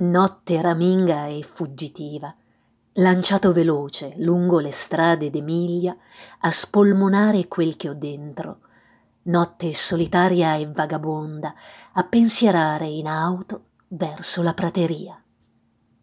notte raminga e fuggitiva lanciato veloce lungo le strade d'Emilia a spolmonare quel che ho dentro notte solitaria e vagabonda a pensierare in auto verso la prateria.